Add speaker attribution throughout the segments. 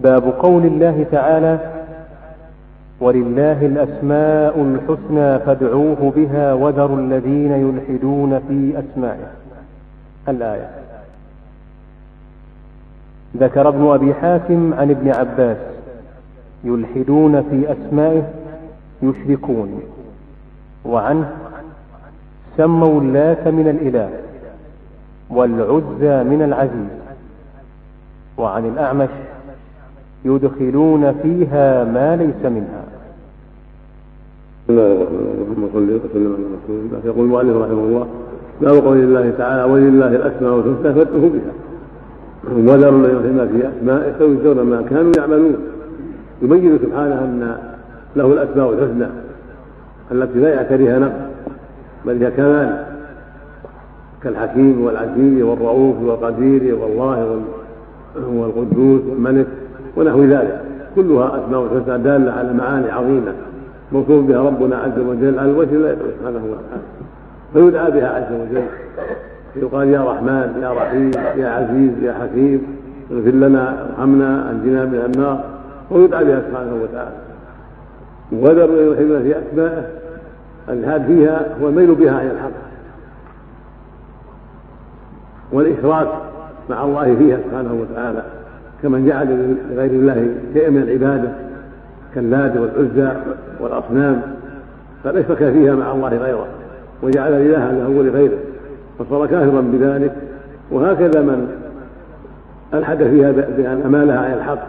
Speaker 1: باب قول الله تعالى ولله الأسماء الحسنى فادعوه بها وذروا الذين يلحدون في أسمائه. الآية. ذكر ابن أبي حاتم عن ابن عباس يلحدون في أسمائه يشركون. وعنه سموا اللات من الإله والعزى من العزيز. وعن الأعمش يدخلون فيها ما ليس منها.
Speaker 2: اللهم صل وسلم على رسول الله يقول المؤلف رحمه الله باب قول الله تعالى ولله الأسماء الحسنى فاتقوا بها. وذروا الذين يلحدون في اسمائه فيجزون ما كانوا يعملون. يبين سبحانه أن له الأسماء الحسنى التي لا يعتريها نقص بل هي كمال. كالحكيم والعزيز والرؤوف والقدير والله والقدوس والملك ونحو ذلك. كلها أسماء حسنى دالة على معاني عظيمة موصوف بها ربنا عز وجل على الوجه لا يدعو سبحانه وتعالى. فيدعى بها عز وجل. يقال يا رحمن يا رحيم يا عزيز يا حكيم اغفر لنا ارحمنا أنجنا من النار. ويدعى بها سبحانه وتعالى. وذر يلحدون في أسمائه. الالحاد فيها هو الميل بها عن الحق. والإشراك مع الله فيها سبحانه وتعالى كمن جعل لغير الله شيئا من العبادة كاللات والعزى والأصنام قد اشرك فيها مع الله غيره وجعل الها له ولغيره فصار كافرا بذلك وهكذا من ألحد فيها بان امالها عن الحق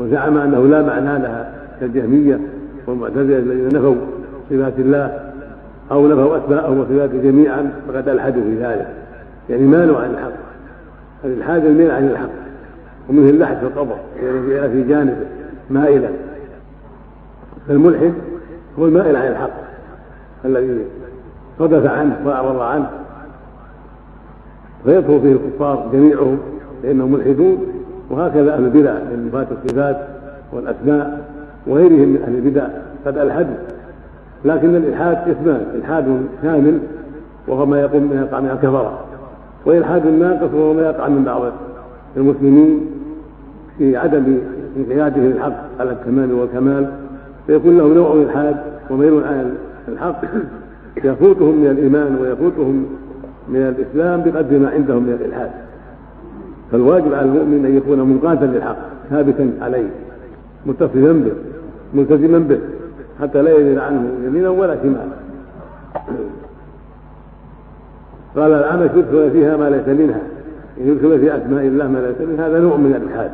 Speaker 2: وزعم أنه لا معنى لها كالجهمية والمعتزلة الذين نفوا صفات الله أو نفوا اسماءه وصفاته جميعا فقد ألحدوا في ذلك. يعني مالوا عن الحق. الالحاد الميل عن الحق ومنه اللحد في القبر يعني في جانبه مائلا. فالملحد هو المائل عن الحق الذي صدف عنه وأعرض عنه. فيدخل فيه الكفار جميعهم لأنهم ملحدون وهكذا أهل البدع من نفاة الصفات والأسماء وغيرهم من أهل البدع قد ألحدوا. لكن الإلحاد قسمان إلحاد كامل وهو ما يقوم يقع من الكفرة. والحاد ناقص وهو ما يقع من بعض المسلمين في عدم انقياده للحق على الكمال والكمال. فيكون له نوع من الحاد وميل عن الحق. يفوتهم من الإيمان ويفوتهم من الإسلام بقدر ما عندهم من الالحاد فالواجب على المؤمن أن يكون منقادا للحق ثابتا عليه متصلا به ملتزما به حتى لا يزيد عنه يمينا ولا شمالا. قال العمش يدخل فيها ما ليس منها. يدخل في أسماء الله ما ليس منها هذا نوع من الإلحاد.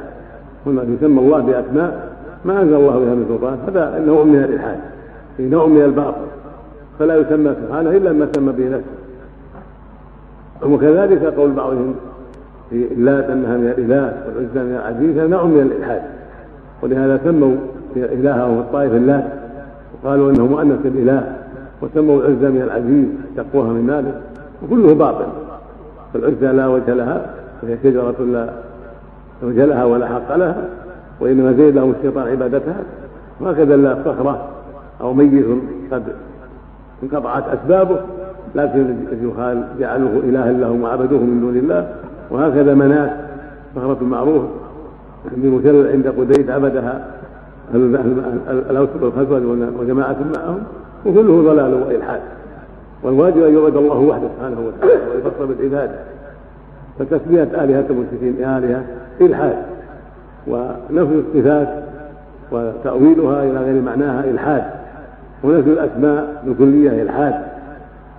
Speaker 2: هنا يسمى الله بأسماء ما أنزل الله بها من سلطان هذا نوع من الإلحاد. نوع من الباطل. فلا يسمى سبحانه إلا ما سمى به نفسه. وكذلك قول بعضهم في اللات انها من الإله والعزى من العزيز هذا نوع من الإلحاد. ولهذا سموا إلههم الطائف اللات وقالوا انه مؤنث الاله وسموا العزى من العزيز تقواها من ماله وكله باطل. فالعزى لا وجه لها وهي شجرة لا وجه لها ولا حق لها وإنما زين لهم الشيطان عبادتها. وهكذا لا صخرة أو ميت قد انقطعت أسبابه لكن الجهال جعلوه إلها لهم وعبدوه من دون الله. وهكذا مناة صخرة معروف بمثل عند قديد عبدها الأوس والخزرج وجماعة معهم وكله ضلال وإلحاد. والواجب أن يعبد الله وحده سبحانه وتعالى ويفصل بالعبادة. فتسمية آلهة المشركين آلهة إلحاد ونفي الصفات وتأويلها إلى غير معناها إلحاد ونفي الأسماء الكلية إلحاد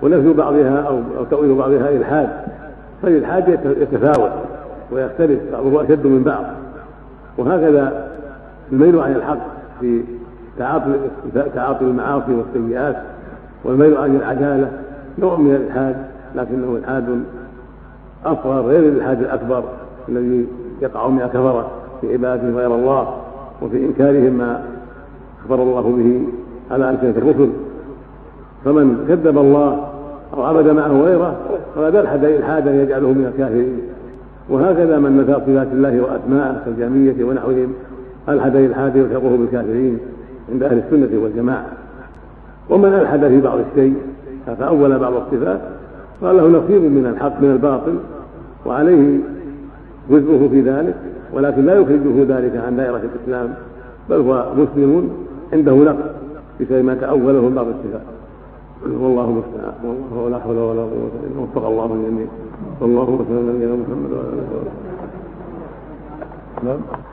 Speaker 2: ونفي بعضها أو تأويل بعضها إلحاد. فالإلحاد يتفاوت ويختلف بعضه أشد من بعض. وهكذا الميل عن الحق في تعاطي تعاطي المعاصي والسيئات. والميل عن العدالة نوع من الإلحاد لكنه إلحاد أصغر غير الإلحاد الأكبر الذي يقع من الكفرة في عباده غير الله وفي إنكارهم ما أخبر الله به على ألسنة الرسل. فمن كذب الله أو عبد معه غيره فقد ألحد إلحادا يجعله من الكافرين. وهكذا من نفى صفات الله وأسماءه كالجهمية ونحوهم ألحد إلحادا يلحقه بالكافرين عند أهل السنة والجماعة. ومن ألحد في بعض الشيء فأول بعض الصفات قال له نصيب من الحق من الباطل وعليه جزءه في ذلك ولكن لا يخرجه ذلك عن دائرة الإسلام بل هو مسلم عنده نقص بسبب ما تأوله بعض الصفات. والله المستعان. والله لا حول ولا قوة إلا وفق الله الجميع. والله وسلم على نبينا محمد وعلى آله وصحبه. نعم.